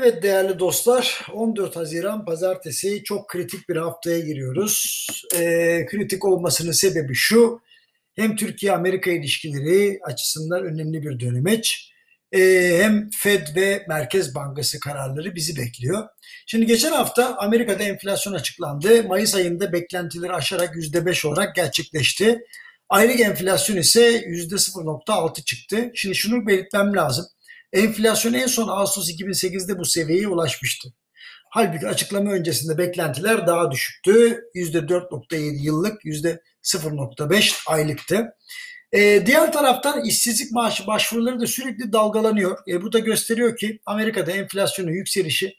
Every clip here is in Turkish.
Evet değerli dostlar 14 Haziran Pazartesi çok kritik bir haftaya giriyoruz. Ee, kritik olmasının sebebi şu hem Türkiye-Amerika ilişkileri açısından önemli bir dönemeç ee, hem Fed ve Merkez Bankası kararları bizi bekliyor. Şimdi geçen hafta Amerika'da enflasyon açıklandı. Mayıs ayında beklentileri aşarak %5 olarak gerçekleşti. Aylık enflasyon ise %0.6 çıktı. Şimdi şunu belirtmem lazım. Enflasyon en son Ağustos 2008'de bu seviyeye ulaşmıştı. Halbuki açıklama öncesinde beklentiler daha düşüktü. %4.7 yıllık, %0.5 aylıktı. Ee, diğer taraftan işsizlik maaşı başvuruları da sürekli dalgalanıyor. E, bu da gösteriyor ki Amerika'da enflasyonun yükselişi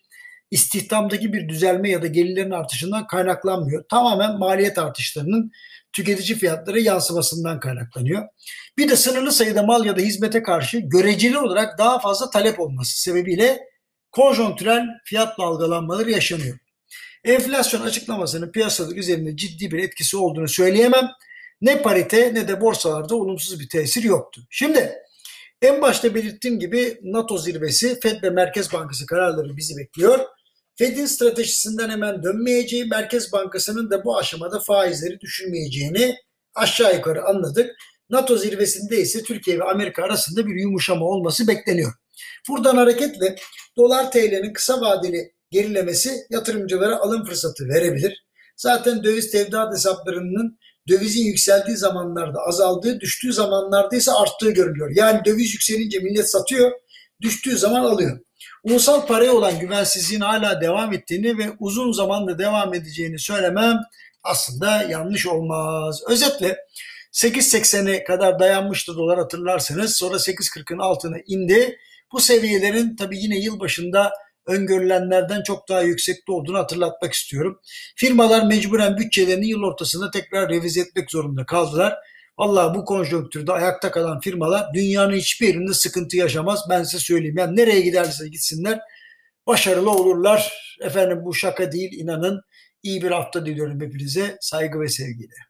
istihdamdaki bir düzelme ya da gelirlerin artışından kaynaklanmıyor. Tamamen maliyet artışlarının tüketici fiyatlara yansımasından kaynaklanıyor. Bir de sınırlı sayıda mal ya da hizmete karşı göreceli olarak daha fazla talep olması sebebiyle konjonktürel fiyat dalgalanmaları yaşanıyor. Enflasyon açıklamasının piyasalar üzerinde ciddi bir etkisi olduğunu söyleyemem. Ne parite ne de borsalarda olumsuz bir tesir yoktu. Şimdi en başta belirttiğim gibi NATO zirvesi Fed ve Merkez Bankası kararları bizi bekliyor. Fed'in stratejisinden hemen dönmeyeceği, Merkez Bankası'nın da bu aşamada faizleri düşürmeyeceğini aşağı yukarı anladık. NATO zirvesinde ise Türkiye ve Amerika arasında bir yumuşama olması bekleniyor. Buradan hareketle dolar TL'nin kısa vadeli gerilemesi yatırımcılara alım fırsatı verebilir. Zaten döviz tevdiat hesaplarının dövizin yükseldiği zamanlarda azaldığı, düştüğü zamanlarda ise arttığı görülüyor. Yani döviz yükselince millet satıyor, düştüğü zaman alıyor. Ulusal paraya olan güvensizliğin hala devam ettiğini ve uzun zamanla devam edeceğini söylemem aslında yanlış olmaz. Özetle 8.80'e kadar dayanmıştı dolar hatırlarsanız. Sonra 8.40'ın altına indi. Bu seviyelerin tabii yine yıl başında öngörülenlerden çok daha yüksekte olduğunu hatırlatmak istiyorum. Firmalar mecburen bütçelerini yıl ortasında tekrar revize etmek zorunda kaldılar. Vallahi bu konjonktürde ayakta kalan firmalar dünyanın hiçbir yerinde sıkıntı yaşamaz. Ben size söyleyeyim. Yani nereye giderse gitsinler başarılı olurlar. Efendim bu şaka değil inanın. İyi bir hafta diliyorum hepinize. Saygı ve sevgiyle.